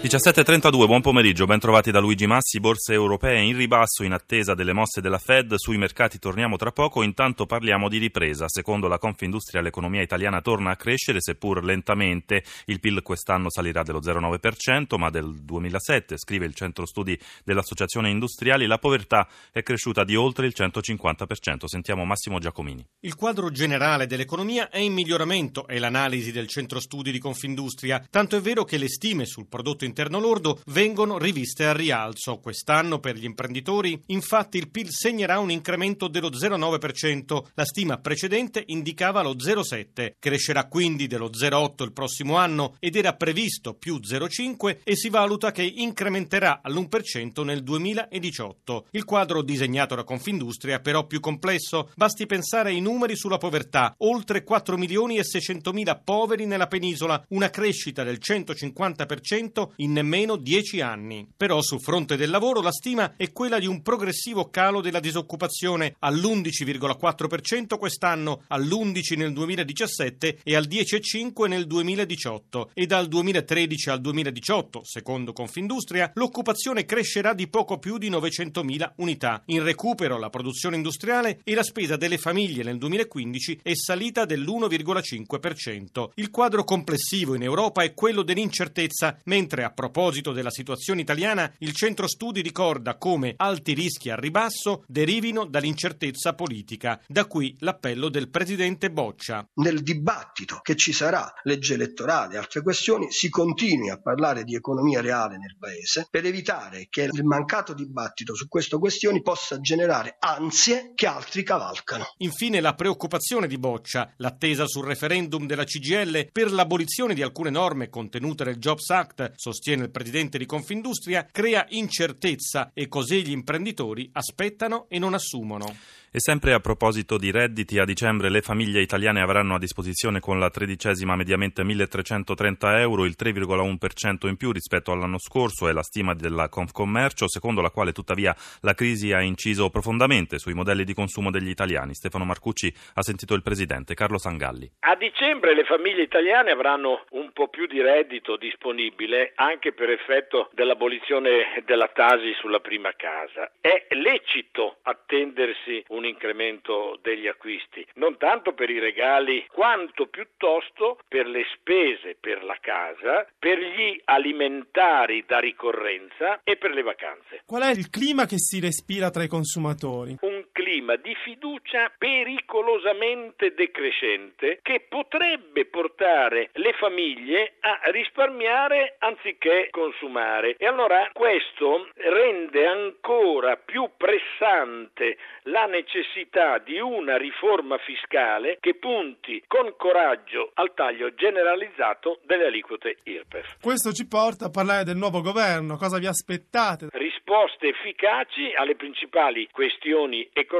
17.32, buon pomeriggio, ben trovati da Luigi Massi, borse europee in ribasso in attesa delle mosse della Fed, sui mercati torniamo tra poco, intanto parliamo di ripresa, secondo la Confindustria l'economia italiana torna a crescere seppur lentamente, il PIL quest'anno salirà dello 0,9% ma del 2007, scrive il centro studi dell'Associazione Industriali, la povertà è cresciuta di oltre il 150%, sentiamo Massimo Giacomini. Il quadro generale dell'economia è in miglioramento, è l'analisi del centro studi di Confindustria, tanto è vero che le stime sul prodotto interno lordo vengono riviste al rialzo. Quest'anno per gli imprenditori, infatti, il PIL segnerà un incremento dello 0,9%. La stima precedente indicava lo 0,7%. Crescerà quindi dello 0,8% il prossimo anno ed era previsto più 0,5% e si valuta che incrementerà all'1% nel 2018. Il quadro disegnato da Confindustria è però più complesso. Basti pensare ai numeri sulla povertà. Oltre 4 milioni e 600 mila poveri nella penisola, una crescita del 150% in nemmeno dieci anni. Però sul fronte del lavoro la stima è quella di un progressivo calo della disoccupazione all'11,4% quest'anno, all'11% nel 2017 e al 10,5% nel 2018 e dal 2013 al 2018, secondo Confindustria, l'occupazione crescerà di poco più di 900.000 unità. In recupero la produzione industriale e la spesa delle famiglie nel 2015 è salita dell'1,5%. Il quadro complessivo in Europa è quello dell'incertezza, mentre a proposito della situazione italiana, il centro studi ricorda come alti rischi al ribasso derivino dall'incertezza politica. Da qui l'appello del presidente Boccia. Nel dibattito che ci sarà, legge elettorale e altre questioni, si continui a parlare di economia reale nel Paese per evitare che il mancato dibattito su queste questioni possa generare ansie che altri cavalcano. Infine la preoccupazione di Boccia, l'attesa sul referendum della CGL per l'abolizione di alcune norme contenute nel Jobs Act, sostiene il presidente di Confindustria, crea incertezza e così gli imprenditori aspettano e non assumono. E sempre a proposito di redditi, a dicembre le famiglie italiane avranno a disposizione con la tredicesima mediamente 1.330 euro, il 3,1% in più rispetto all'anno scorso, è la stima della Confcommercio, secondo la quale tuttavia la crisi ha inciso profondamente sui modelli di consumo degli italiani. Stefano Marcucci ha sentito il presidente Carlo Sangalli. A dicembre le famiglie italiane avranno un po' più di reddito disponibile anche per effetto dell'abolizione della tasi sulla prima casa. È lecito attendersi un incremento degli acquisti, non tanto per i regali quanto piuttosto per le spese per la casa, per gli alimentari da ricorrenza e per le vacanze. Qual è il clima che si respira tra i consumatori? Un clima di fiducia pericolosamente decrescente che potrebbe portare le famiglie a risparmiare anziché consumare. E allora questo rende ancora più pressante la necessità di una riforma fiscale che punti con coraggio al taglio generalizzato delle aliquote IRPEF. Questo ci porta a parlare del nuovo governo, cosa vi aspettate? Risposte efficaci alle principali questioni economiche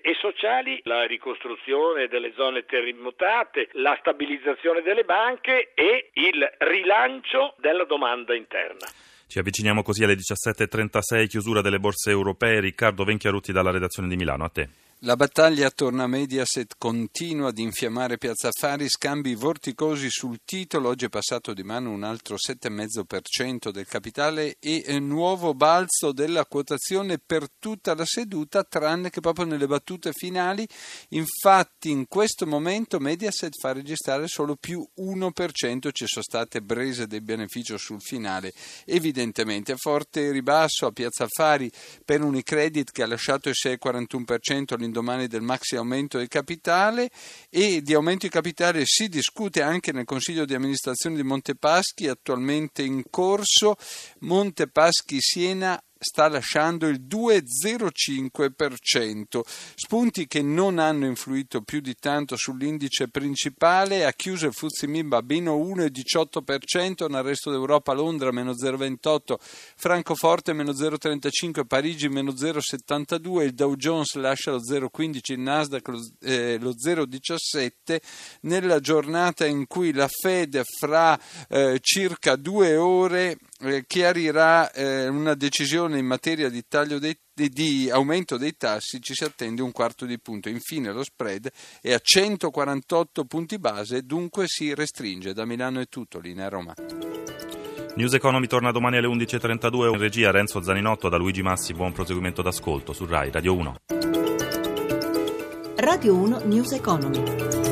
e sociali, la ricostruzione delle zone terremotate, la stabilizzazione delle banche e il rilancio della domanda interna. Ci avviciniamo così alle 17.36, chiusura delle borse europee. Riccardo Venchiarutti dalla redazione di Milano, a te. La battaglia attorno a Mediaset continua ad infiammare Piazza Affari, scambi vorticosi sul titolo, oggi è passato di mano un altro 7,5% del capitale e nuovo balzo della quotazione per tutta la seduta, tranne che proprio nelle battute finali. Infatti in questo momento Mediaset fa registrare solo più 1%, ci sono state brese del beneficio sul finale. Evidentemente forte ribasso a Piazza Affari per Unicredit che ha lasciato il 6,41% all'indomani all'indomani del maxi aumento del capitale e di aumento di capitale si discute anche nel Consiglio di amministrazione di Montepaschi, attualmente in corso. Montepaschi Siena sta lasciando il 2,05%. Spunti che non hanno influito più di tanto sull'indice principale, ha chiuso il Fuzzi a meno 1,18%, nel resto d'Europa Londra meno 0,28%, Francoforte meno 0,35%, Parigi meno 0,72%, il Dow Jones lascia lo 0,15%, il Nasdaq lo, eh, lo 0,17%, nella giornata in cui la Fed fra eh, circa due ore eh, chiarirà eh, una decisione in materia di, dei, di, di, aumento dei tassi, ci si attende un quarto di punto. Infine lo spread è a 148 punti base, dunque si restringe. Da Milano è tutto, linea Roma. News Economy torna domani alle 11.32 in regia Renzo Zaninotto da Luigi Massi, buon proseguimento d'ascolto su RAI Radio 1. Radio 1 News Economy.